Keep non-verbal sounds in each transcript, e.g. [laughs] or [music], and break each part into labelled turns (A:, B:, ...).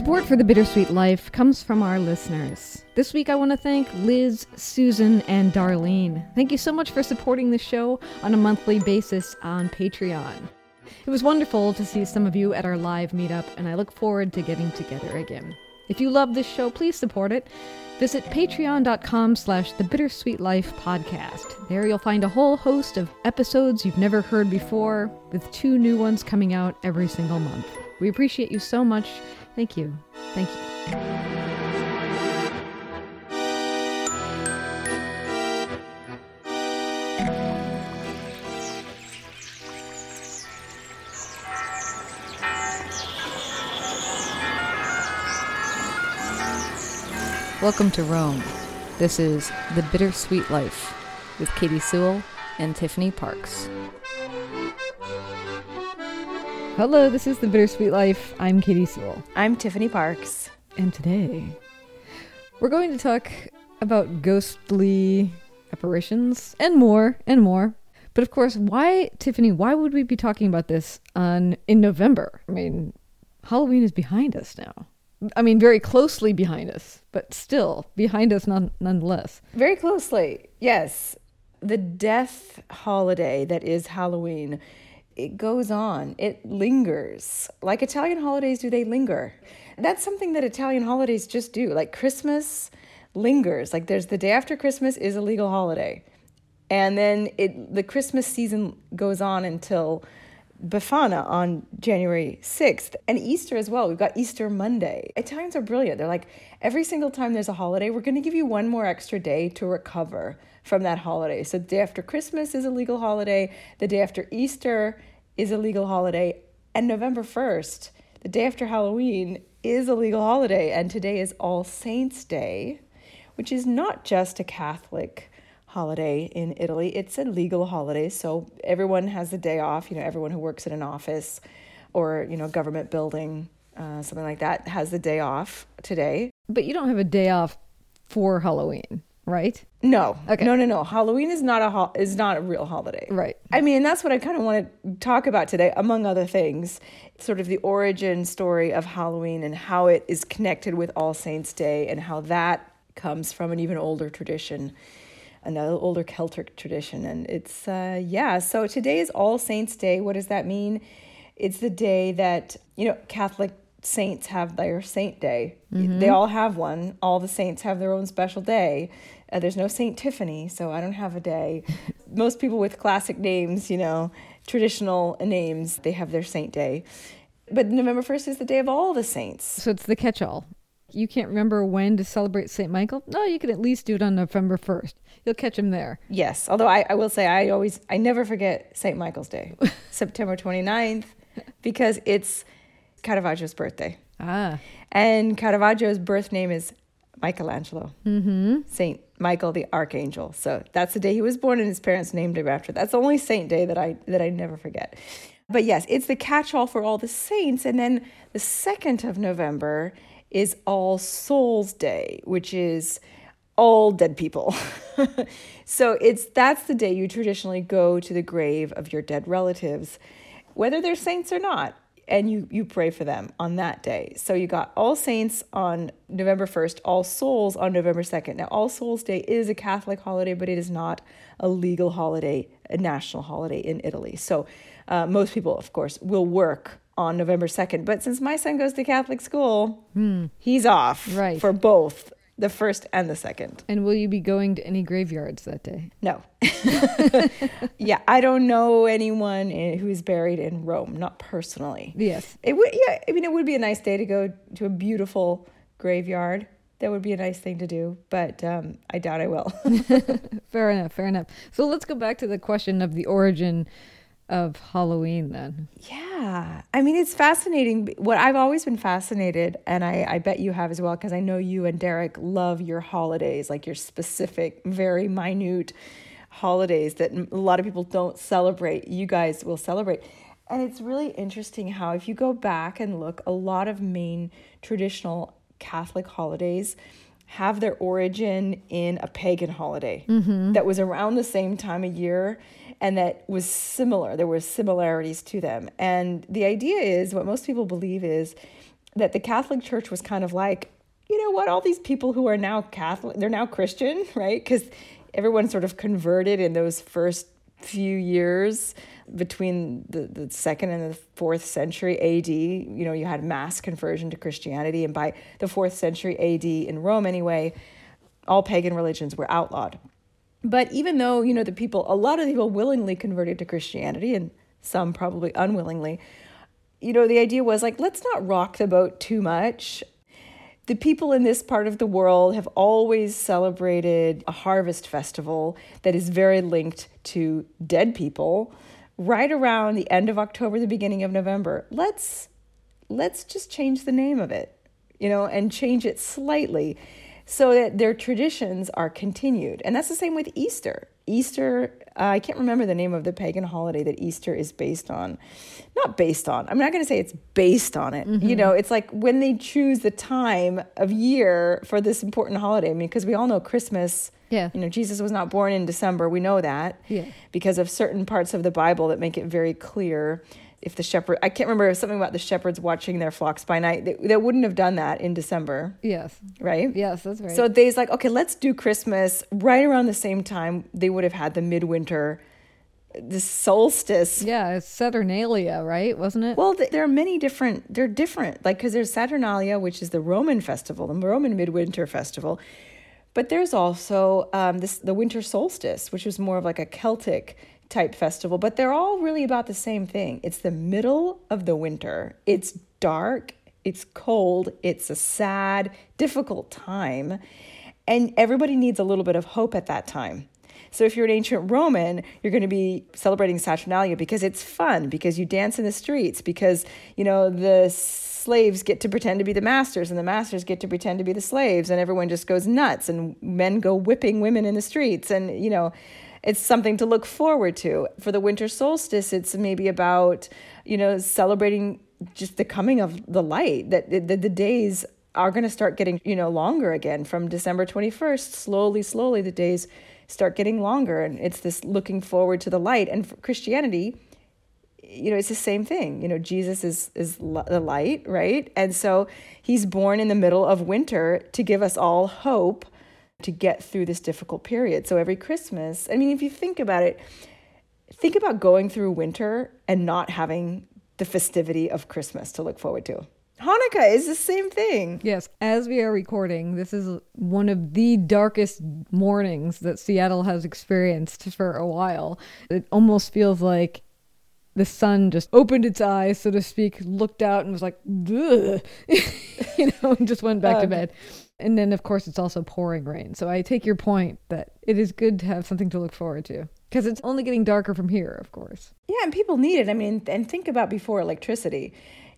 A: Support for the Bittersweet Life comes from our listeners. This week I want to thank Liz, Susan, and Darlene. Thank you so much for supporting the show on a monthly basis on Patreon. It was wonderful to see some of you at our live meetup, and I look forward to getting together again. If you love this show, please support it. Visit patreon.com slash the bittersweet life podcast. There you'll find a whole host of episodes you've never heard before, with two new ones coming out every single month. We appreciate you so much. Thank you. Thank you. Welcome to Rome. This is The Bittersweet Life with Katie Sewell and Tiffany Parks. Hello, this is The Bittersweet Life. I'm Katie Sewell.
B: I'm Tiffany Parks.
A: And today, we're going to talk about ghostly apparitions and more and more. But of course, why, Tiffany, why would we be talking about this on in November? I mean, Halloween is behind us now. I mean, very closely behind us, but still behind us none, nonetheless.
B: Very closely, yes. The death holiday that is Halloween, it goes on, it lingers. Like Italian holidays, do they linger? That's something that Italian holidays just do. Like Christmas lingers. Like there's the day after Christmas is a legal holiday. And then it the Christmas season goes on until Befana on January 6th and Easter as well. We've got Easter Monday. Italians are brilliant. They're like, every single time there's a holiday, we're going to give you one more extra day to recover from that holiday. So, the day after Christmas is a legal holiday, the day after Easter is a legal holiday, and November 1st, the day after Halloween, is a legal holiday. And today is All Saints' Day, which is not just a Catholic holiday in Italy. It's a legal holiday, so everyone has the day off. You know, everyone who works in an office or you know government building, uh, something like that, has the day off today.
A: But you don't have a day off for Halloween, right?
B: No,
A: Okay.
B: no, no, no. Halloween is not a ho- is not a real holiday,
A: Right.
B: I mean, that's what I kind of want to talk about today, among other things. Sort of the origin story of Halloween and how it is connected with All Saints' Day and how that comes from an even older tradition, an older Celtic tradition. And it's, uh, yeah, so today is All Saints' Day. What does that mean? It's the day that, you know, Catholic saints have their saint day. They all have one. All the saints have their own special day. Uh, there's no Saint Tiffany, so I don't have a day. [laughs] Most people with classic names, you know, traditional names, they have their saint day. But November 1st is the day of all the saints.
A: So it's the catch all. You can't remember when to celebrate St. Michael? No, you can at least do it on November 1st. You'll catch him there.
B: Yes, although I, I will say I always, I never forget St. Michael's Day, [laughs] September 29th, because it's Caravaggio's birthday.
A: Ah,
B: And Caravaggio's birth name is Michelangelo, mm-hmm. Saint Michael the Archangel. So that's the day he was born, and his parents named him after. That's the only saint day that I that I never forget. But yes, it's the catch-all for all the saints. And then the second of November is All Souls Day, which is all dead people. [laughs] so it's that's the day you traditionally go to the grave of your dead relatives, whether they're saints or not, and you you pray for them on that day. So you got All Saints on November 1st, All Souls on November 2nd. Now All Souls Day is a Catholic holiday, but it is not a legal holiday, a national holiday in Italy. So uh, most people, of course, will work on November 2nd. But since my son goes to Catholic school, he's off
A: Right.
B: for both the first and the second.
A: and will you be going to any graveyards that day?
B: No. [laughs] yeah, I don't know anyone who's buried in Rome, not personally.
A: Yes.
B: It would yeah, I mean it would be a nice day to go to a beautiful graveyard. That would be a nice thing to do, but um, I doubt I will. [laughs] [laughs]
A: Fair enough, fair enough. So let's go back to the question of the origin of Halloween then.
B: Yeah. I mean, it's fascinating. What I've always been fascinated, and I, I bet you have as well, because I know you and Derek love your holidays, like your specific, very minute holidays that a lot of people don't celebrate. You guys will celebrate. And it's really interesting how, if you go back and look, a lot of main traditional Catholic holidays have their origin in a pagan holiday mm-hmm. that was around the same time of year and that was similar. There were similarities to them. And the idea is what most people believe is that the Catholic Church was kind of like, you know what, all these people who are now Catholic, they're now Christian, [laughs] right? Because everyone sort of converted in those first few years between the, the second and the fourth century AD. You know, you had mass conversion to Christianity, and by the fourth century AD in Rome, anyway, all pagan religions were outlawed. But even though, you know, the people, a lot of people willingly converted to Christianity, and some probably unwillingly, you know, the idea was like, let's not rock the boat too much. The people in this part of the world have always celebrated a harvest festival that is very linked to dead people right around the end of October, the beginning of November. Let's let's just change the name of it, you know, and change it slightly so that their traditions are continued. And that's the same with Easter. Easter, uh, I can't remember the name of the pagan holiday that Easter is based on. Not based on, I'm not going to say it's based on it. Mm-hmm. You know, it's like when they choose the time of year for this important holiday. I mean, because we all know Christmas.
A: Yeah.
B: You know, Jesus was not born in December. We know that.
A: Yeah.
B: Because of certain parts of the Bible that make it very clear if the shepherd I can't remember something about the shepherds watching their flocks by night. They, they, wouldn't have done that in December.
A: Yes.
B: Right?
A: Yes, that's right.
B: So they's like, okay, let's do Christmas right around the same time they would have had the midwinter the solstice.
A: Yeah, it's Saturnalia, right? Wasn't it?
B: Well, there are many different they're different. Like cuz there's Saturnalia, which is the Roman festival, the Roman midwinter festival. But there's also um, this the winter solstice, which was more of like a Celtic type festival, but they're all really about the same thing. It's the middle of the winter. It's dark, it's cold, it's a sad, difficult time, and everybody needs a little bit of hope at that time. So if you're an ancient Roman, you're going to be celebrating Saturnalia because it's fun, because you dance in the streets, because, you know, the slaves get to pretend to be the masters and the masters get to pretend to be the slaves and everyone just goes nuts and men go whipping women in the streets and, you know, it's something to look forward to. For the winter solstice, it's maybe about, you know, celebrating just the coming of the light, that the, the days are going to start getting, you know, longer again from December 21st. Slowly, slowly, the days start getting longer. And it's this looking forward to the light. And for Christianity, you know, it's the same thing. You know, Jesus is is the light, right? And so he's born in the middle of winter to give us all hope to get through this difficult period. So every Christmas, I mean, if you think about it, think about going through winter and not having the festivity of Christmas to look forward to. Hanukkah is the same thing.
A: Yes, as we are recording, this is one of the darkest mornings that Seattle has experienced for a while. It almost feels like the sun just opened its eyes, so to speak, looked out and was like, [laughs] you know, and just went back um, to bed. And then, of course, it's also pouring rain. So I take your point that it is good to have something to look forward to because it's only getting darker from here, of course.
B: Yeah, and people need it. I mean, and think about before electricity.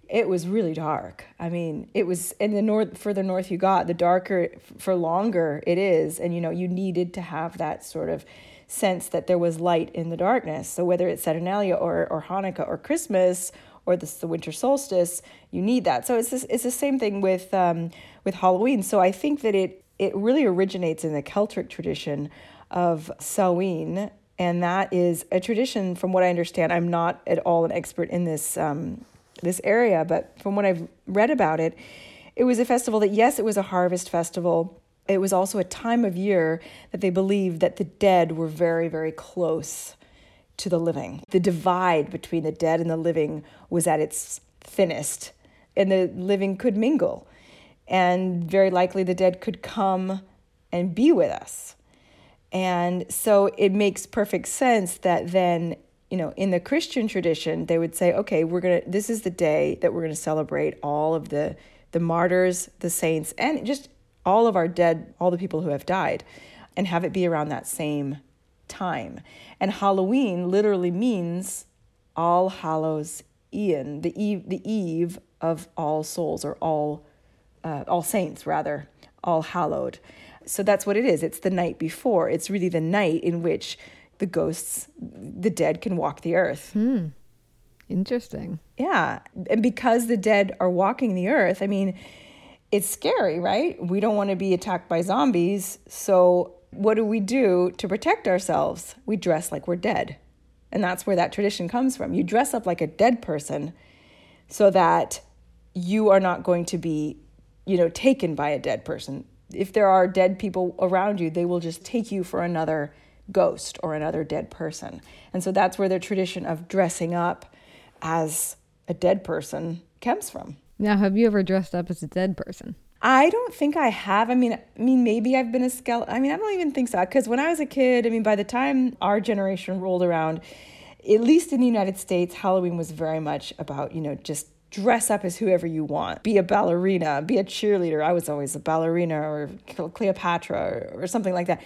B: It was really dark. I mean, it was in the north, further north you got, the darker for longer it is. And, you know, you needed to have that sort of sense that there was light in the darkness. So whether it's Saturnalia or, or Hanukkah or Christmas or this, the winter solstice, you need that. So it's this, it's the same thing with um, with Halloween. So I think that it it really originates in the Celtic tradition of Samhain, and that is a tradition. From what I understand, I'm not at all an expert in this um, this area, but from what I've read about it, it was a festival that yes, it was a harvest festival. It was also a time of year that they believed that the dead were very, very close to the living. The divide between the dead and the living was at its thinnest, and the living could mingle. And very likely the dead could come and be with us. And so it makes perfect sense that then, you know, in the Christian tradition, they would say, okay, we're going to, this is the day that we're going to celebrate all of the, the martyrs, the saints, and just all of our dead, all the people who have died, and have it be around that same time. And Halloween literally means All Hallows Ian, the eve, the eve of All Souls or All uh, All Saints rather, All Hallowed. So that's what it is. It's the night before. It's really the night in which the ghosts, the dead, can walk the earth.
A: Hmm. Interesting.
B: Yeah, and because the dead are walking the earth, I mean, it's scary, right? We don't want to be attacked by zombies, so what do we do to protect ourselves? We dress like we're dead. And that's where that tradition comes from. You dress up like a dead person so that you are not going to be, you know, taken by a dead person. If there are dead people around you, they will just take you for another ghost or another dead person. And so that's where the tradition of dressing up as a dead person comes from.
A: Now, have you ever dressed up as a dead person?
B: I don't think I have. I mean, I mean, maybe I've been a skeleton. I mean, I don't even think so. Because when I was a kid, I mean, by the time our generation rolled around, at least in the United States, Halloween was very much about, you know, just dress up as whoever you want. Be a ballerina, be a cheerleader. I was always a ballerina or Cleopatra or, or something like that.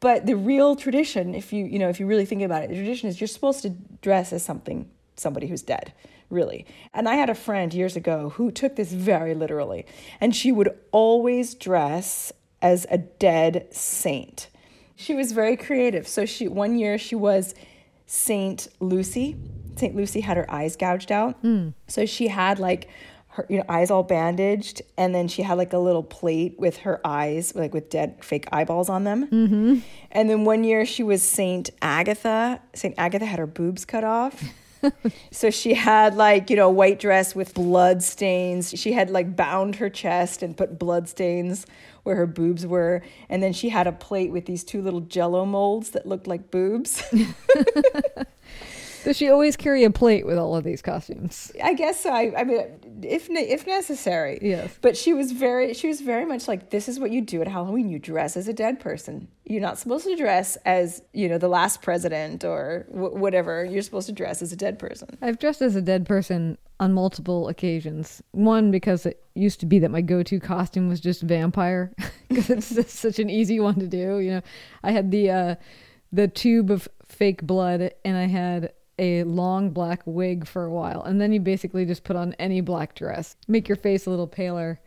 B: But the real tradition, if you, you know, if you really think about it, the tradition is you're supposed to dress as something, somebody who's dead really. And I had a friend years ago who took this very literally, and she would always dress as a dead saint. She was very creative. So she one year she was Saint Lucy. Saint Lucy had her eyes gouged out. Mm. So she had like her you know eyes all bandaged and then she had like a little plate with her eyes like with dead fake eyeballs on them mm-hmm. and then one year she was saint agatha saint agatha had her boobs cut off [laughs] so she had like, you know, a white dress with blood stains. She had like bound her chest and put blood stains where her boobs were. And then she had a plate with these two little jello molds that looked like boobs. [laughs] [laughs]
A: Does she always carry a plate with all of these costumes?
B: I guess so. I, I mean, if if necessary.
A: Yes.
B: But she was very she was very much like this is what you do at Halloween. You dress as a dead person. You're not supposed to dress as you know the last president or w- whatever. You're supposed to dress as a dead person.
A: I've dressed as a dead person on multiple occasions. One because it used to be that my go-to costume was just vampire [laughs] because it's [laughs] such an easy one to do. You know, I had the uh, the tube of fake blood and I had a long black wig for a while, and then you basically just put on any black dress, make your face a little paler,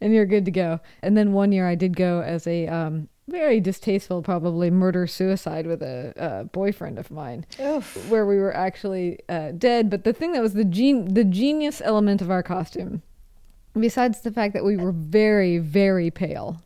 A: and you're good to go. And then one year I did go as a um, very distasteful, probably murder suicide with a, a boyfriend of mine, Oof. where we were actually uh, dead. But the thing that was the gen- the genius element of our costume, besides the fact that we were very very pale,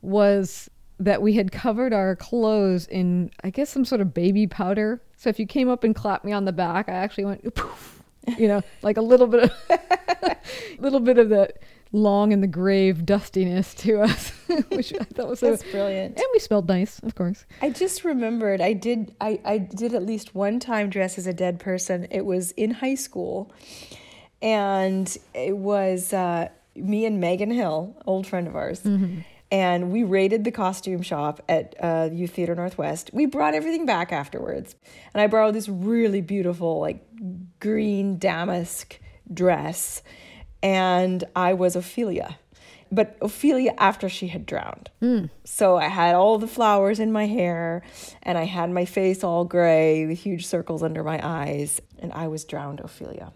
A: was that we had covered our clothes in, I guess, some sort of baby powder. So if you came up and clapped me on the back, I actually went, poof, you know, [laughs] like a little bit of, a [laughs] little bit of the long in the grave dustiness to us, [laughs] which I thought was
B: That's so, brilliant.
A: And we smelled nice, of course.
B: I just remembered I did I, I did at least one time dress as a dead person. It was in high school, and it was uh, me and Megan Hill, old friend of ours. Mm-hmm and we raided the costume shop at uh, Youth Theater Northwest. We brought everything back afterwards, and I borrowed this really beautiful, like green damask dress, and I was Ophelia. But Ophelia after she had drowned. Mm. So I had all the flowers in my hair, and I had my face all gray with huge circles under my eyes, and I was drowned Ophelia.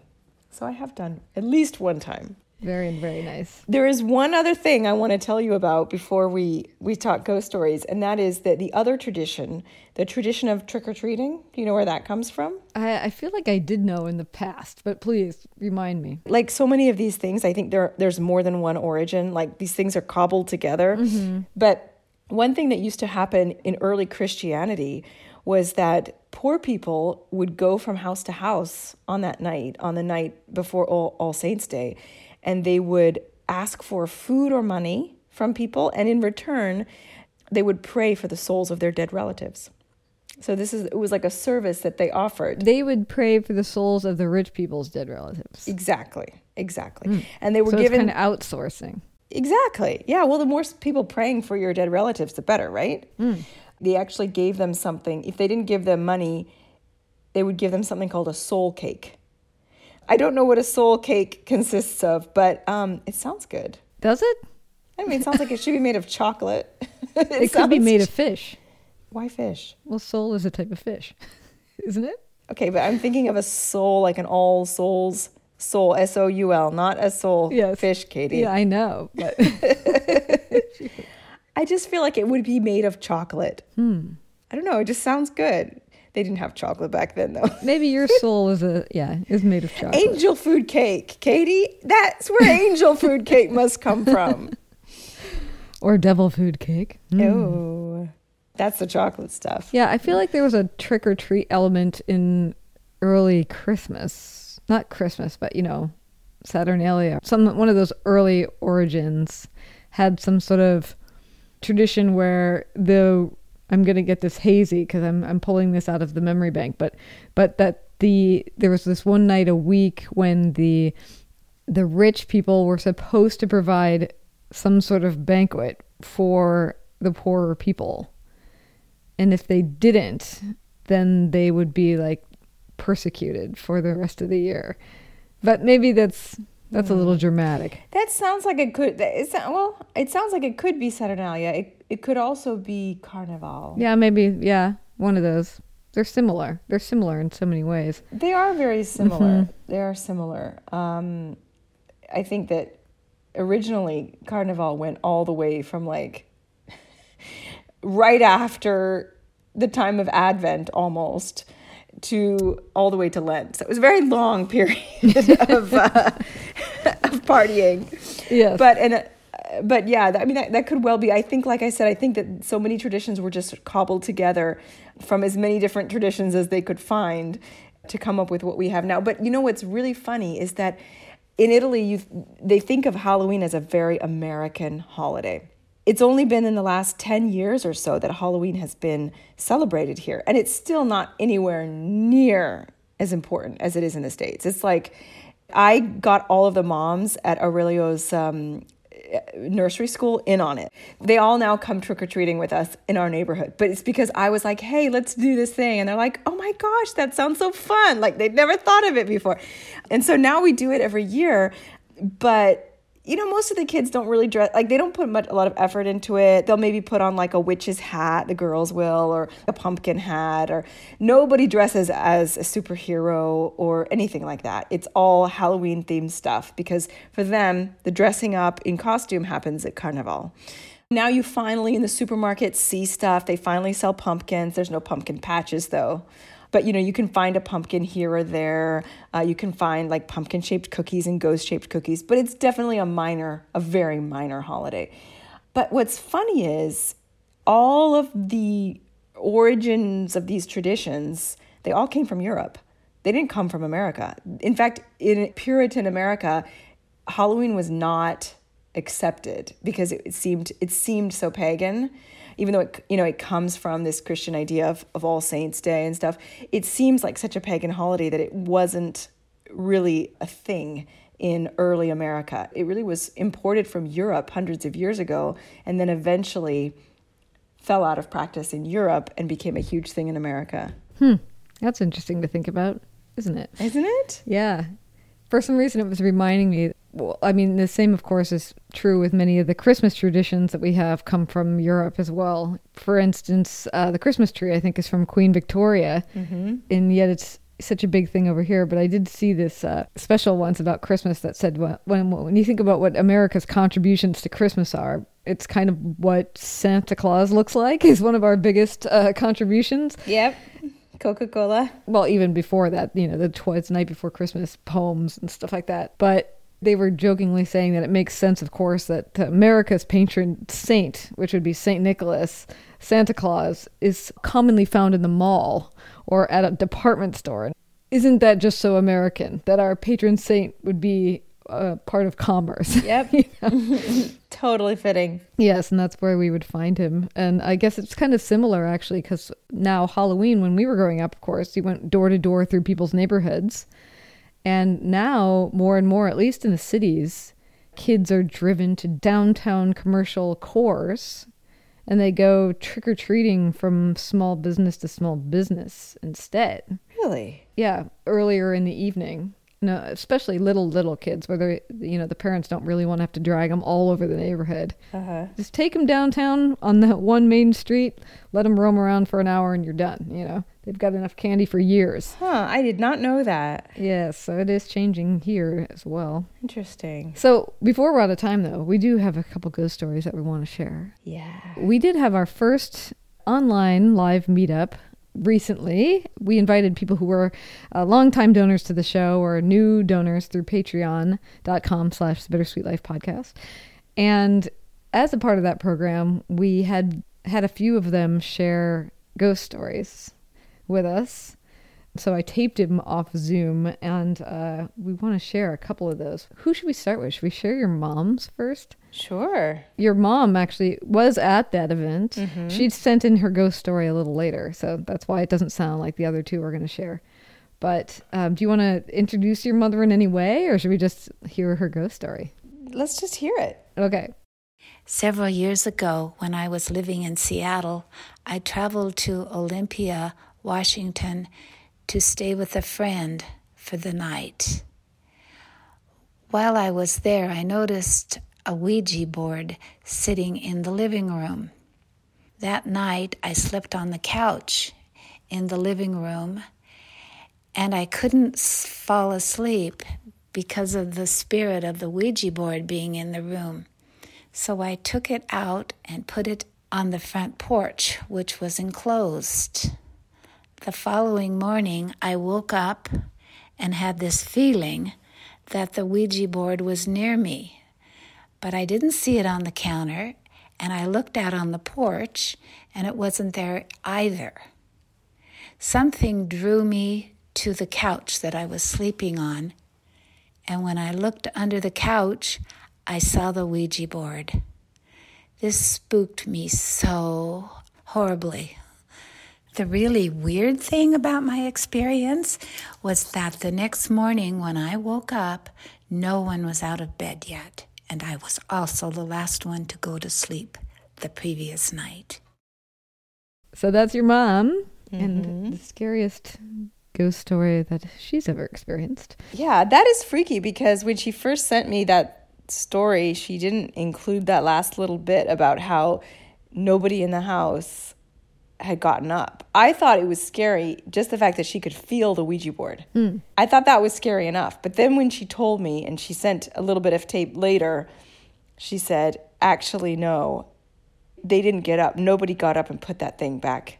B: So I have done at least one time.
A: Very, very nice.
B: There is one other thing I want to tell you about before we, we talk ghost stories, and that is that the other tradition, the tradition of trick or treating, do you know where that comes from?
A: I, I feel like I did know in the past, but please remind me.
B: Like so many of these things, I think there there's more than one origin. Like these things are cobbled together. Mm-hmm. But one thing that used to happen in early Christianity was that poor people would go from house to house on that night, on the night before All, All Saints' Day and they would ask for food or money from people, and in return, they would pray for the souls of their dead relatives. So this is it was like a service that they offered.
A: They would pray for the souls of the rich people's dead relatives.
B: Exactly. Exactly. Mm. And they were
A: so
B: given
A: kind of outsourcing.
B: Exactly. Yeah, well the more people praying for your dead relatives the better, right? Mm. They actually gave them something. If they didn't give them money, they would give them something called a soul cake. I don't know what a soul cake consists of, but um, it sounds good.
A: Does it?
B: I mean, it sounds like it should be made of chocolate. [laughs]
A: it, it could be made of fish.
B: Why fish?
A: Well, soul is a type of fish, [laughs] isn't it?
B: Okay, but I'm thinking of a soul like an all souls soul, S O U L, not a soul yes. fish, Katie.
A: Yeah, I know. But [laughs]
B: I just feel like it would be made of chocolate. Hmm. I don't know. It just sounds good. They didn't have chocolate back then, though. [laughs]
A: Maybe your soul is a yeah is made of chocolate.
B: Angel food cake, Katie. That's where [laughs] angel food cake must come from. [laughs]
A: Or devil food cake.
B: Mm. Oh, that's the chocolate stuff.
A: Yeah, I feel like there was a trick or treat element in early Christmas. Not Christmas, but you know, Saturnalia, some one of those early origins had some sort of tradition where the I'm going to get this hazy because I'm I'm pulling this out of the memory bank, but but that the there was this one night a week when the the rich people were supposed to provide some sort of banquet for the poorer people. And if they didn't, then they would be like persecuted for the rest of the year. But maybe that's that's a little
B: Hmm.
A: dramatic.
B: That sounds like it could. It's well, it sounds like it could be Saturnalia. It it could also be Carnival.
A: Yeah, maybe yeah, one of those. They're similar. They're similar in so many ways.
B: They are very similar.
A: Mm-hmm.
B: They are similar. Um, I think that originally Carnival went all the way from like [laughs] right after the time of Advent almost to all the way to Lent. So it was a very long [laughs] period of, uh, [laughs] of partying.
A: Yes.
B: But and uh, but yeah, I mean that, that could well be. I think, like I said, I think that so many traditions were just cobbled together from as many different traditions as they could find to come up with what we have now. But you know what's really funny is that in Italy, you they think of Halloween as a very American holiday. It's only been in the last 10 years or so that Halloween has been celebrated here, and it's still not anywhere near as important as it is in the States. It's like I got all of the moms at Aurelio's um, nursery school in on it. They all now come trick or treating with us in our neighborhood, but it's because I was like, hey, let's do this thing. And they're like, oh my gosh, that sounds so fun. Like they'd never thought of it before. And so now we do it every year, but you know, most of the kids don't really dress like they don't put much a lot of effort into it. They'll maybe put on like a witch's hat, the girls will, or a pumpkin hat, or nobody dresses as a superhero or anything like that. It's all Halloween themed stuff because for them, the dressing up in costume happens at Carnival. Now you finally in the supermarket see stuff. They finally sell pumpkins. There's no pumpkin patches though. But you know, you can find a pumpkin here or there. Uh, you can find like pumpkin shaped cookies and ghost shaped cookies, but it's definitely a minor, a very minor holiday. But what's funny is all of the origins of these traditions, they all came from Europe. They didn't come from America. In fact, in Puritan America, Halloween was not accepted because it seemed it seemed so pagan even though it you know it comes from this christian idea of, of all saints day and stuff it seems like such a pagan holiday that it wasn't really a thing in early america it really was imported from europe hundreds of years ago and then eventually fell out of practice in europe and became a huge thing in america Hmm.
A: That's interesting to think about, isn't it?
B: isn't it
A: Yeah. For some reason, it was reminding me. Well, I mean, the same, of course, is true with many of the Christmas traditions that we have come from Europe as well. For instance, uh, the Christmas tree, I think, is from Queen Victoria, mm-hmm. and yet it's such a big thing over here. But I did see this uh, special once about Christmas that said well, when when you think about what America's contributions to Christmas are, it's kind of what Santa Claus looks like is one of our biggest uh, contributions
B: yep coca-cola
A: well, even before that, you know, the Twice Night Before Christmas poems and stuff like that. But they were jokingly saying that it makes sense, of course, that America's patron saint, which would be Saint Nicholas, Santa Claus, is commonly found in the mall or at a department store. Isn't that just so American that our patron saint would be a part of commerce? [laughs]
B: yep [laughs] totally fitting
A: Yes, and that's where we would find him. And I guess it's kind of similar actually, because now Halloween, when we were growing up, of course, you went door to door through people's neighborhoods. And now, more and more, at least in the cities, kids are driven to downtown commercial cores and they go trick or treating from small business to small business instead.
B: really
A: Yeah, earlier in the evening. No, especially little little kids, where they, you know, the parents don't really want to have to drag them all over the neighborhood.
B: uh-huh
A: Just take them downtown on that one main street, let them roam around for an hour, and you're done. You know, they've got enough candy for years.
B: huh i did not know that
A: Yes, so it is changing here as well.
B: interesting
A: So before we're out of time, though, we do have a couple ghost stories that we want to share.
B: yeah
A: We did have our first online live meetup recently. We invited people who were uh, longtime donors to the show or new donors through patreon.com slash bittersweet life podcast. And as a part of that program, we had had a few of them share ghost stories with us. So I taped him off Zoom, and uh, we want to share a couple of those. Who should we start with? Should we share your mom's first?
B: Sure.
A: Your mom actually was at that event. Mm-hmm. She sent in her ghost story a little later, so that's why it doesn't sound like the other two are going to share. But um, do you want to introduce your mother in any way, or should we just hear her ghost story?
B: Let's just hear it.
A: Okay.
C: Several years ago, when I was living in Seattle, I traveled to Olympia, Washington, to stay with a friend for the night. While I was there, I noticed a Ouija board sitting in the living room. That night, I slept on the couch in the living room and I couldn't fall asleep because of the spirit of the Ouija board being in the room. So I took it out and put it on the front porch, which was enclosed. The following morning, I woke up and had this feeling that the Ouija board was near me. But I didn't see it on the counter, and I looked out on the porch, and it wasn't there either. Something drew me to the couch that I was sleeping on, and when I looked under the couch, I saw the Ouija board. This spooked me so horribly. The really weird thing about my experience was that the next morning when I woke up, no one was out of bed yet, and I was also the last one to go to sleep the previous night.
A: So that's your mom, mm-hmm. and the scariest ghost story that she's ever experienced.
B: Yeah, that is freaky because when she first sent me that story, she didn't include that last little bit about how nobody in the house had gotten up. I thought it was scary just the fact that she could feel the Ouija board. Mm. I thought that was scary enough. But then when she told me and she sent a little bit of tape later, she said, actually, no, they didn't get up. Nobody got up and put that thing back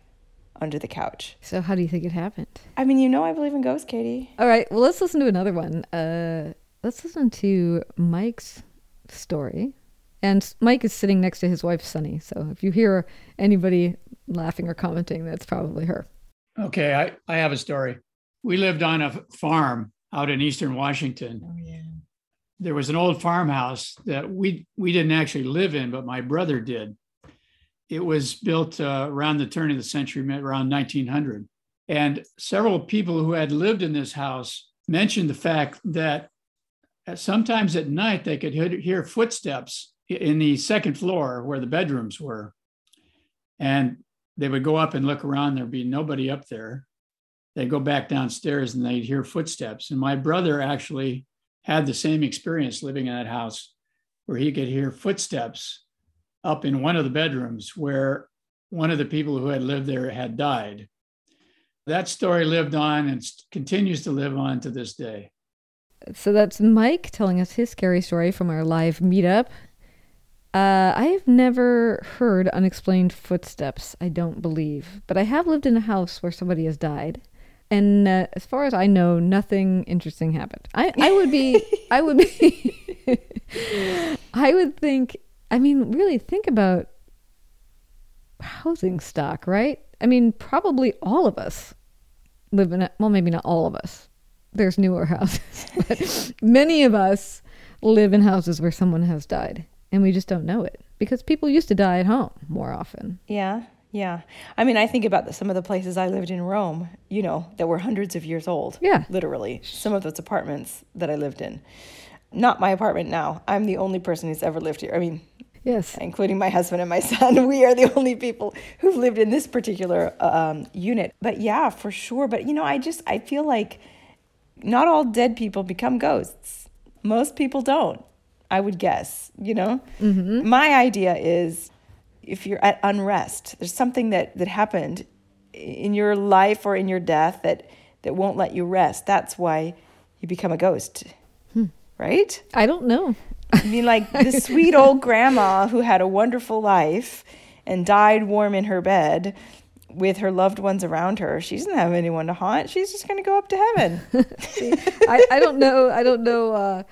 B: under the couch.
A: So how do you think it happened?
B: I mean, you know I believe in ghosts, Katie.
A: All right, well let's listen to another one. Uh let's listen to Mike's story. And Mike is sitting next to his wife Sunny. So if you hear anybody laughing or commenting, that's probably her.
D: Okay, I, I have a story. We lived on a farm out in eastern Washington.
B: Oh yeah.
D: There was an old farmhouse that we we didn't actually live in, but my brother did it was built uh, around the turn of the century, around 1900. And several people who had lived in this house mentioned the fact that sometimes at night they could hear footsteps in the second floor where the bedrooms were. And they would go up and look around, there'd be nobody up there. They'd go back downstairs and they'd hear footsteps. And my brother actually had the same experience living in that house where he could hear footsteps up in one of the bedrooms where one of the people who had lived there had died. That story lived on and continues to live on to this day.
A: So that's Mike telling us his scary story from our live meetup. Uh, I have never heard unexplained footsteps, I don't believe, but I have lived in a house where somebody has died. And uh, as far as I know, nothing interesting happened. I, I would be, [laughs] I would be, [laughs] I would think I mean, really think about housing stock, right? I mean, probably all of us live in it. Well, maybe not all of us. There's newer [laughs] houses, but many of us live in houses where someone has died and we just don't know it because people used to die at home more often.
B: Yeah. Yeah. I mean, I think about the, some of the places I lived in Rome, you know, that were hundreds of years old.
A: Yeah.
B: Literally. Some of those apartments that I lived in. Not my apartment now. I'm the only person who's ever lived here. I mean,
A: Yes.
B: Including my husband and my [laughs] son. We are the only people who've lived in this particular um, unit. But yeah, for sure. But you know, I just, I feel like not all dead people become ghosts. Most people don't, I would guess, you know? Mm-hmm. My idea is if you're at unrest, there's something that, that happened in your life or in your death that, that won't let you rest. That's why you become a ghost. Hmm. Right?
A: I don't know.
B: I mean, like the [laughs] sweet old grandma who had a wonderful life and died warm in her bed with her loved ones around her. She doesn't have anyone to haunt. She's just going to go up to heaven. [laughs]
A: See, I, I don't know. I don't know. Uh,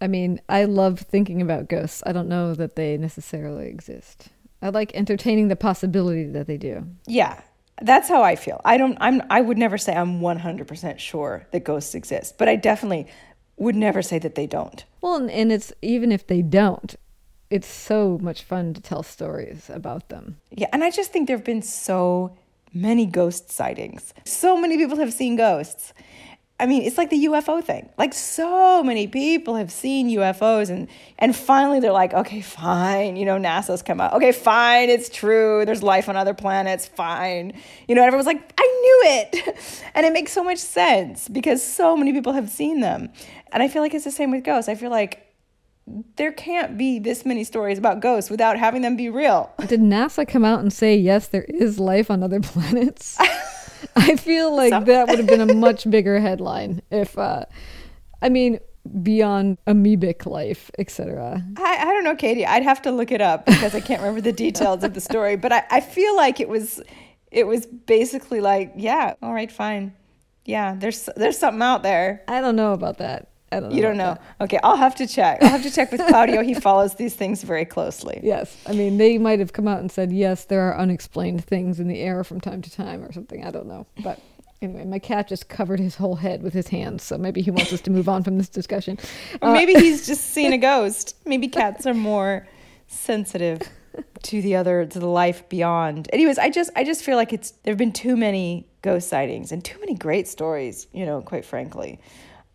A: I mean, I love thinking about ghosts. I don't know that they necessarily exist. I like entertaining the possibility that they do.
B: Yeah. That's how I feel. I don't I'm I would never say I'm 100% sure that ghosts exist, but I definitely would never say that they don't.
A: Well, and, and it's even if they don't, it's so much fun to tell stories about them.
B: Yeah, and I just think there've been so many ghost sightings. So many people have seen ghosts. I mean, it's like the UFO thing. Like so many people have seen UFOs and and finally they're like, okay, fine. You know, NASA's come out. Okay, fine, it's true. There's life on other planets. Fine. You know, everyone's like, I knew it. [laughs] And it makes so much sense because so many people have seen them. And I feel like it's the same with ghosts. I feel like there can't be this many stories about ghosts without having them be real.
A: Did NASA come out and say yes, there is life on other [laughs] planets? [laughs] [laughs] I feel like Some- that would have been a [laughs] much bigger headline if, uh, I mean, beyond amoebic life, etc.
B: I, I don't know, Katie. I'd have to look it up because I can't remember the details of the [laughs] story. But I, I feel like it was, it was basically like, yeah, all right, fine, yeah. There's there's something out there.
A: I don't know about that. I don't
B: know. You don't know. That. Okay, I'll have to check. I'll have to check with Claudio. he [laughs] follows these things very closely.
A: Yes. I mean, they might have come out and said, yes, there are unexplained things in the air from time to time or something. I don't know. But anyway, my cat just covered his whole head with his hands. So maybe he wants us to move on from this discussion.
B: Uh, maybe he's just seen a ghost. Maybe [laughs] cats are more sensitive to the other to the life beyond anyways i just i just feel like it's there have been too many ghost sightings and too many great stories you know quite frankly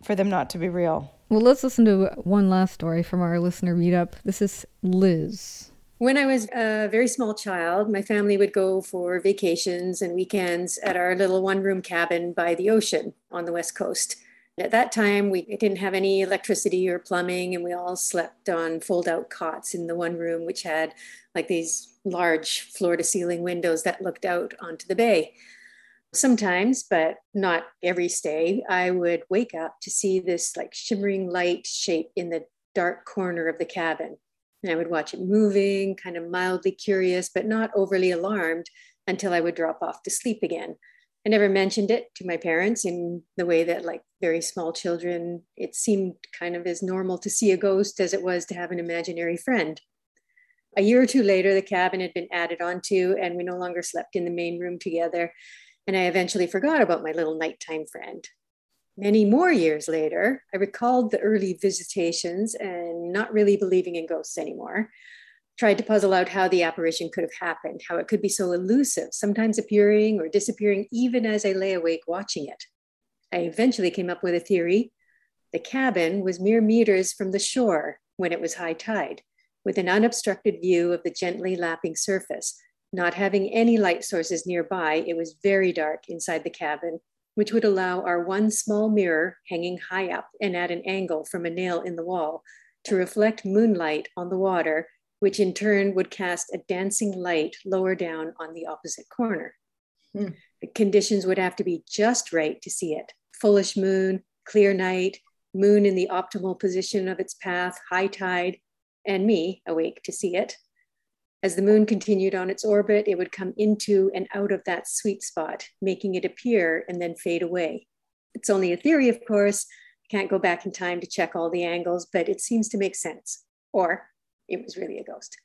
B: for them not to be real.
A: Well, let's listen to one last story from our listener meetup. This is Liz.
E: When I was a very small child, my family would go for vacations and weekends at our little one room cabin by the ocean on the West Coast. At that time, we didn't have any electricity or plumbing, and we all slept on fold out cots in the one room, which had like these large floor to ceiling windows that looked out onto the bay. Sometimes, but not every stay, I would wake up to see this like shimmering light shape in the dark corner of the cabin. And I would watch it moving, kind of mildly curious, but not overly alarmed until I would drop off to sleep again. I never mentioned it to my parents in the way that, like very small children, it seemed kind of as normal to see a ghost as it was to have an imaginary friend. A year or two later, the cabin had been added onto, and we no longer slept in the main room together and I eventually forgot about my little nighttime friend. Many more years later, I recalled the early visitations and not really believing in ghosts anymore. Tried to puzzle out how the apparition could have happened, how it could be so elusive, sometimes appearing or disappearing even as I lay awake watching it. I eventually came up with a theory. The cabin was mere meters from the shore when it was high tide, with an unobstructed view of the gently lapping surface, not having any light sources nearby, it was very dark inside the cabin, which would allow our one small mirror hanging high up and at an angle from a nail in the wall to reflect moonlight on the water, which in turn would cast a dancing light lower down on the opposite corner. Hmm. The conditions would have to be just right to see it fullish moon, clear night, moon in the optimal position of its path, high tide, and me awake to see it. As the moon continued on its orbit, it would come into and out of that sweet spot, making it appear and then fade away. It's only a theory, of course. Can't go back in time to check all the angles, but it seems to make sense. Or it was really a ghost.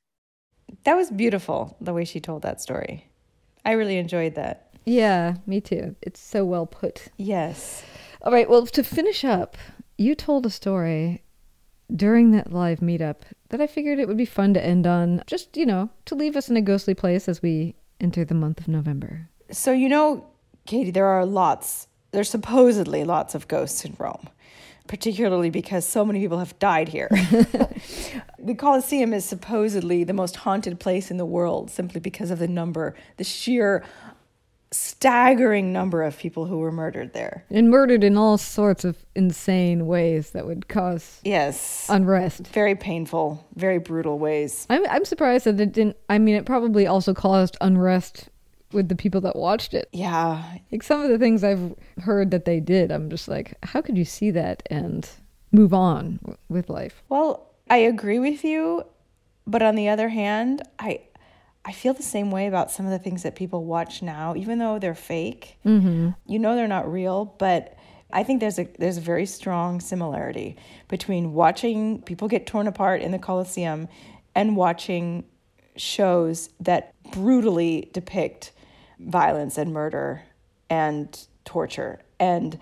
B: That was beautiful, the way she told that story. I really enjoyed that.
A: Yeah, me too. It's so well put.
B: Yes.
A: All right, well, to finish up, you told a story during that live meetup that I figured it would be fun to end on, just, you know, to leave us in a ghostly place as we enter the month of November.
B: So, you know, Katie, there are lots, there's supposedly lots of ghosts in Rome, particularly because so many people have died here. [laughs] the Colosseum is supposedly the most haunted place in the world simply because of the number, the sheer staggering number of people who were murdered there.
A: And murdered in all sorts of insane ways that would cause
B: yes
A: unrest.
B: Very painful, very brutal ways.
A: I'm I'm surprised that it didn't I mean it probably also caused unrest with the people that watched it.
B: Yeah.
A: Like some of the things I've heard that they did, I'm just like, how could you see that and move on with life?
B: Well, I agree with you, but on the other hand, I I feel the same way about some of the things that people watch now, even though they're fake. Mm-hmm. You know they're not real, but I think there's a there's a very strong similarity between watching people get torn apart in the Colosseum and watching shows that brutally depict violence and murder and torture. And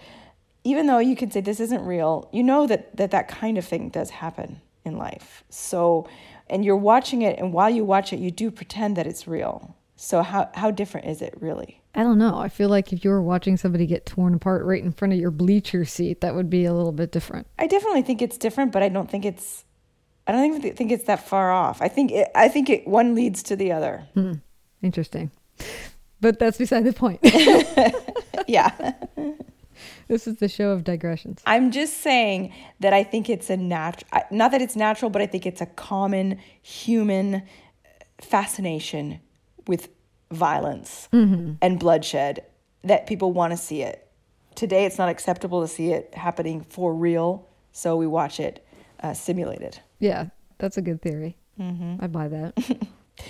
B: even though you can say this isn't real, you know that that, that kind of thing does happen in life. So, and you're watching it, and while you watch it, you do pretend that it's real. So, how, how different is it really?
A: I don't know. I feel like if you were watching somebody get torn apart right in front of your bleacher seat, that would be a little bit different.
B: I definitely think it's different, but I don't think it's. I don't even think it's that far off. I think it, I think it one leads to the other.
A: Hmm. Interesting, but that's beside the point. [laughs] [laughs]
B: yeah.
A: This is the show of digressions.
B: I'm just saying that I think it's a natural, not that it's natural, but I think it's a common human fascination with violence mm-hmm. and bloodshed that people want to see it. Today, it's not acceptable to see it happening for real, so we watch it uh, simulated.
A: Yeah, that's a good theory. Mm-hmm. I buy that. [laughs]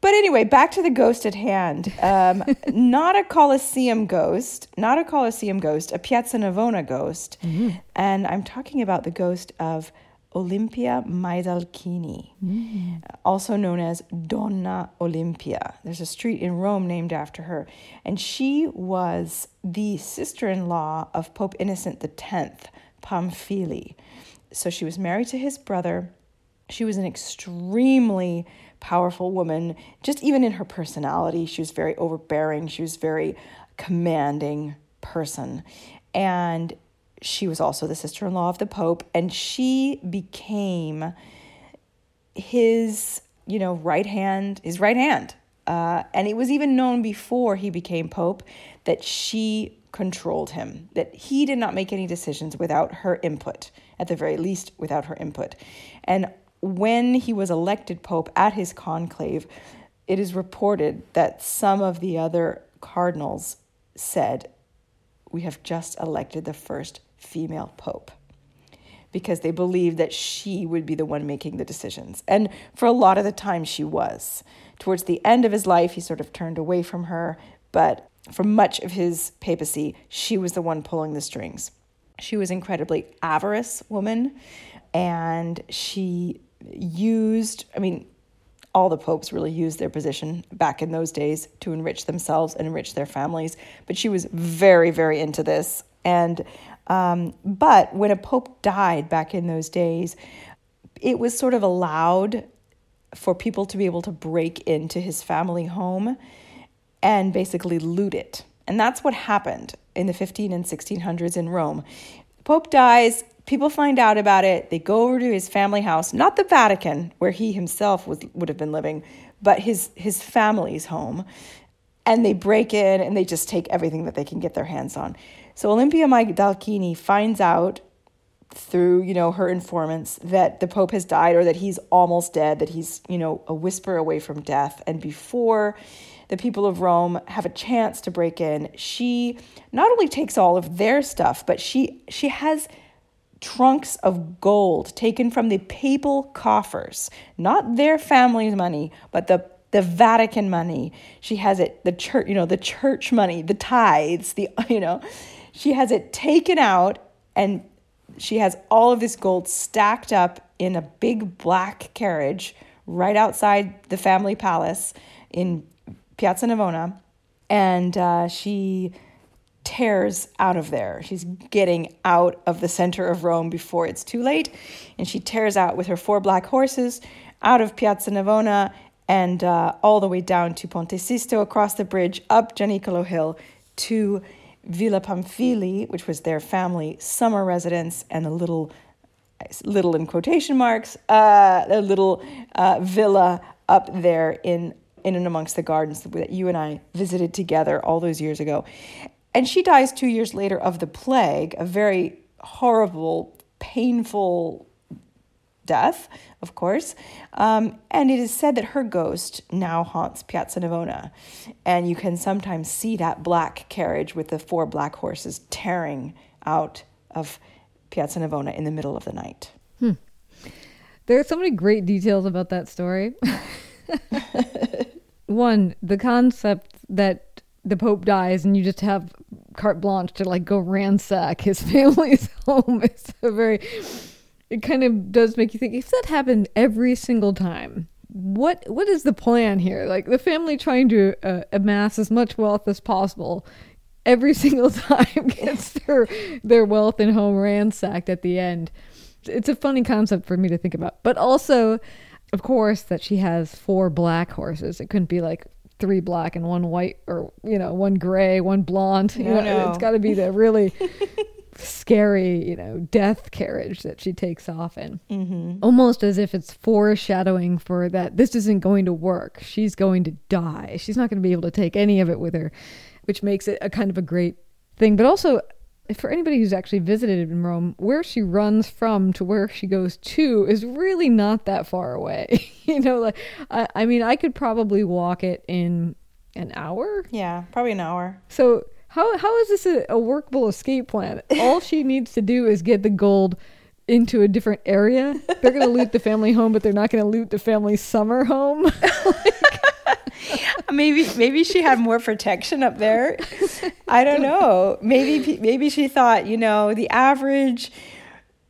B: But anyway, back to the ghost at hand. Um, [laughs] not a Colosseum ghost, not a Colosseum ghost, a Piazza Navona ghost. Mm-hmm. And I'm talking about the ghost of Olympia Maidalchini, mm-hmm. also known as Donna Olympia. There's a street in Rome named after her. And she was the sister in law of Pope Innocent X, Pamphili. So she was married to his brother. She was an extremely powerful woman, just even in her personality. She was very overbearing, she was very commanding person. And she was also the sister in law of the Pope, and she became his, you know, right hand, his right hand. Uh, and it was even known before he became Pope that she controlled him, that he did not make any decisions without her input, at the very least, without her input. And when he was elected pope at his conclave, it is reported that some of the other cardinals said, We have just elected the first female pope because they believed that she would be the one making the decisions. And for a lot of the time, she was. Towards the end of his life, he sort of turned away from her, but for much of his papacy, she was the one pulling the strings. She was incredibly avarice woman, and she used, I mean, all the popes really used their position back in those days to enrich themselves and enrich their families. But she was very, very into this. And um, but when a pope died back in those days, it was sort of allowed for people to be able to break into his family home and basically loot it. And that's what happened in the 15 and 1600s in Rome. Pope dies, people find out about it. They go over to his family house, not the Vatican where he himself was would have been living, but his his family's home. And they break in and they just take everything that they can get their hands on. So Olympia Maidalchini finds out through, you know, her informants that the pope has died or that he's almost dead, that he's, you know, a whisper away from death. And before the people of Rome have a chance to break in, she not only takes all of their stuff, but she she has trunks of gold taken from the papal coffers, not their family's money, but the the Vatican money. She has it, the church, you know, the church money, the tithes, the, [laughs] you know, she has it taken out and she has all of this gold stacked up in a big black carriage right outside the family palace in Piazza Navona. And uh, she tears out of there. She's getting out of the center of Rome before it's too late. And she tears out with her four black horses out of Piazza Navona and uh, all the way down to Ponte Sisto, across the bridge, up Gianicolo Hill to Villa Pamphili, which was their family summer residence, and the little, little in quotation marks, uh, the little uh, villa up there in in and amongst the gardens that you and I visited together all those years ago. And she dies two years later of the plague, a very horrible, painful death, of course. Um, and it is said that her ghost now haunts Piazza Navona. And you can sometimes see that black carriage with the four black horses tearing out of Piazza Navona in the middle of the night. Hmm.
A: There are so many great details about that story. [laughs] [laughs] One, the concept that the Pope dies and you just have carte blanche to like go ransack his [laughs] family's home. It's a very, it kind of does make you think if that happened every single time what what is the plan here? Like the family trying to uh, amass as much wealth as possible every [laughs] single time gets their their wealth and home ransacked at the end. It's a funny concept for me to think about, but also, of course, that she has four black horses. It couldn't be like three black and one white, or you know, one gray, one blonde. You
B: No,
A: know,
B: no.
A: it's got to be the really [laughs] scary, you know, death carriage that she takes off in. Mm-hmm. Almost as if it's foreshadowing for that this isn't going to work. She's going to die. She's not going to be able to take any of it with her, which makes it a kind of a great thing. But also, for anybody who's actually visited in Rome, where she runs from to where she goes to is really not that far away. [laughs] you know, like, I, I mean, I could probably walk it in an hour.
B: Yeah, probably an hour.
A: So how how is this a, a workable escape plan? All she [laughs] needs to do is get the gold into a different area. They're going to loot the family home, but they're not going to loot the family summer home. [laughs] [laughs]
B: Maybe maybe she had more protection up there. I don't know. Maybe maybe she thought, you know, the average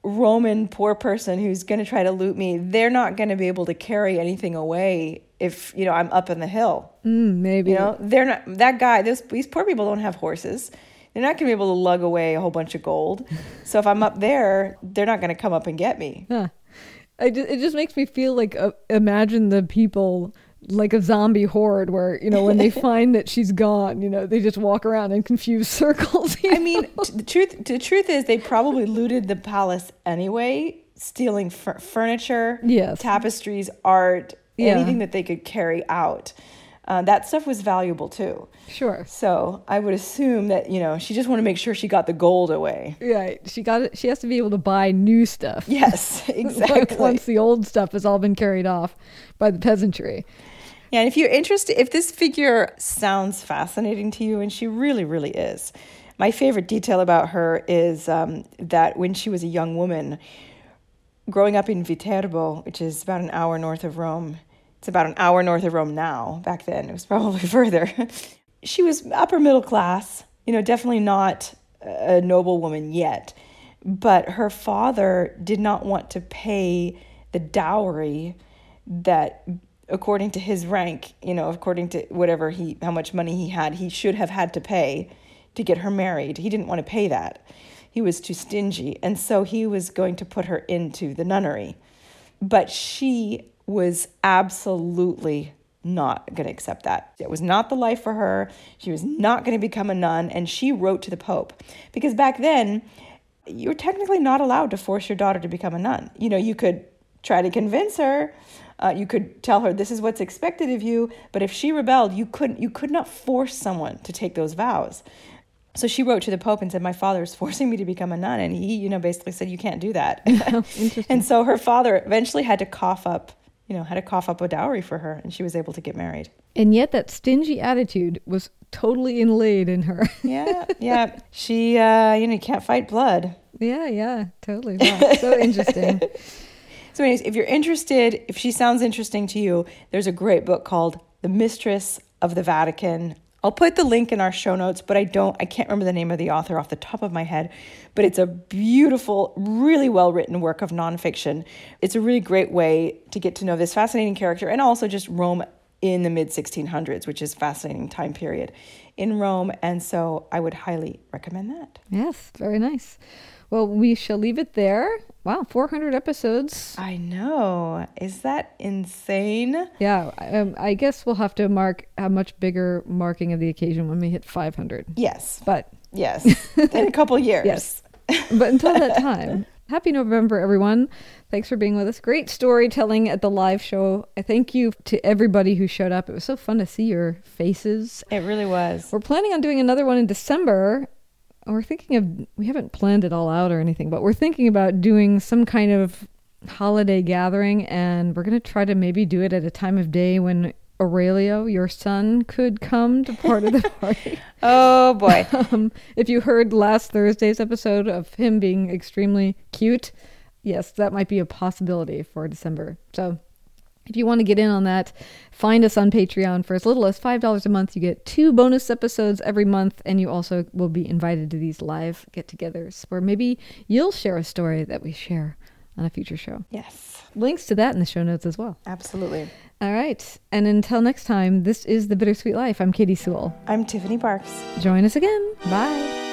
B: Roman poor person who's going to try to loot me, they're not going to be able to carry anything away if, you know, I'm up in the hill.
A: mm, maybe.
B: You know, they're not that guy. Those these poor people don't have horses. They're not going to be able to lug away a whole bunch of gold. So if I'm up there, they're not going to come up and get me.
A: Huh. I just, it just makes me feel like uh, imagine the people like a zombie horde where you know when they [laughs] find that she's gone, you know they just walk around in confused [laughs] circles.
B: I mean, t- the truth the truth is they probably looted the palace anyway, stealing fur- furniture,
A: Yes.
B: tapestries, art,
A: Yeah.
B: anything that they could carry out. Uh, that stuff was valuable too.
A: Sure.
B: So I would assume that you know she just wanted to make sure she got the gold away.
A: Right. She got it. She has to be able to buy new stuff.
B: Yes, [laughs] exactly.
A: Once the old stuff has all been carried off by the peasantry.
B: Yeah, and if you're interested, if this figure sounds fascinating to you, and she really, really is, my favorite detail about her is um, that when she was a young woman, growing up in Viterbo, which is about an hour north of Rome, it's about an hour north of Rome now. Back then, it was probably [laughs] further. she was upper middle class, you know, definitely not a noble woman yet. But her father did not want to pay the dowry that according to his rank, you know, according to whatever he how much money he had, he should have had to pay to get her married. He didn't want to pay that. He was too stingy, and so he was going to put her into the nunnery. But she was absolutely not going to accept that. It was not the life for her. She was not going to become a nun, and she wrote to the pope because back then you're technically not allowed to force your daughter to become a nun. You know, you could try to convince her. Uh, you could tell her this is what's expected of you, but if she rebelled, you couldn't. You could not force someone to take those vows. So she wrote to the Pope and said, "My father is [laughs] forcing me to become a nun," and he, you know, basically said, "You can't do that." [laughs] and so her father eventually had to cough up, you know, had to cough up a dowry for her, and she was able to get married.
A: And yet that stingy attitude was totally inlaid in her. [laughs]
B: Yeah, yeah. She, uh, you know, you can't fight blood.
A: yeah, yeah, totally. [laughs] Wow. So interesting. [laughs]
B: So, anyways, if you're interested, if she sounds interesting to you, there's a great book called The Mistress of the Vatican. I'll put the link in our show notes, but I don't, I can't remember the name of the author off the top of my head. But it's a beautiful, really well written work of nonfiction. It's a really great way to get to know this fascinating character and also just Rome in the mid 1600s, which is a fascinating time period in Rome. And so I would highly recommend that.
A: yes, very nice. Well, we shall leave it there. Wow, 400 episodes.
B: I know. Is that insane?
A: Yeah, um, I guess we'll have to mark a much bigger marking of the occasion when we hit 500.
B: Yes.
A: But
B: Yes. [laughs] in a couple years.
A: Yes. but until that time, [laughs] happy November, everyone. Thanks for being with us. Great storytelling at the live show. I thank you to everybody who showed up. It was so fun to see your faces.
B: It really was.
A: We're planning on doing another one in December. We're thinking of, we haven't planned it all out or anything, but we're thinking about doing some kind of holiday gathering and we're going to try to maybe do it at a time of day when Aurelio, your son, could come to part of the [laughs] party.
B: Oh boy. [laughs]
A: Um, if you heard last Thursday's episode of him being extremely cute, yes, that might be a possibility for December. So if you want to get in on that, find us on Patreon for as little as $5 a month. You get two bonus episodes every month, and you also will be invited to these live get togethers where maybe you'll share a story that we share on a future show.
B: yes.
A: Links to that in the show notes as well.
B: Absolutely.
A: All right. And until next time, this is The Bittersweet Life. I'm Katie Sewell.
B: I'm Tiffany Parks.
A: Join us again. Bye.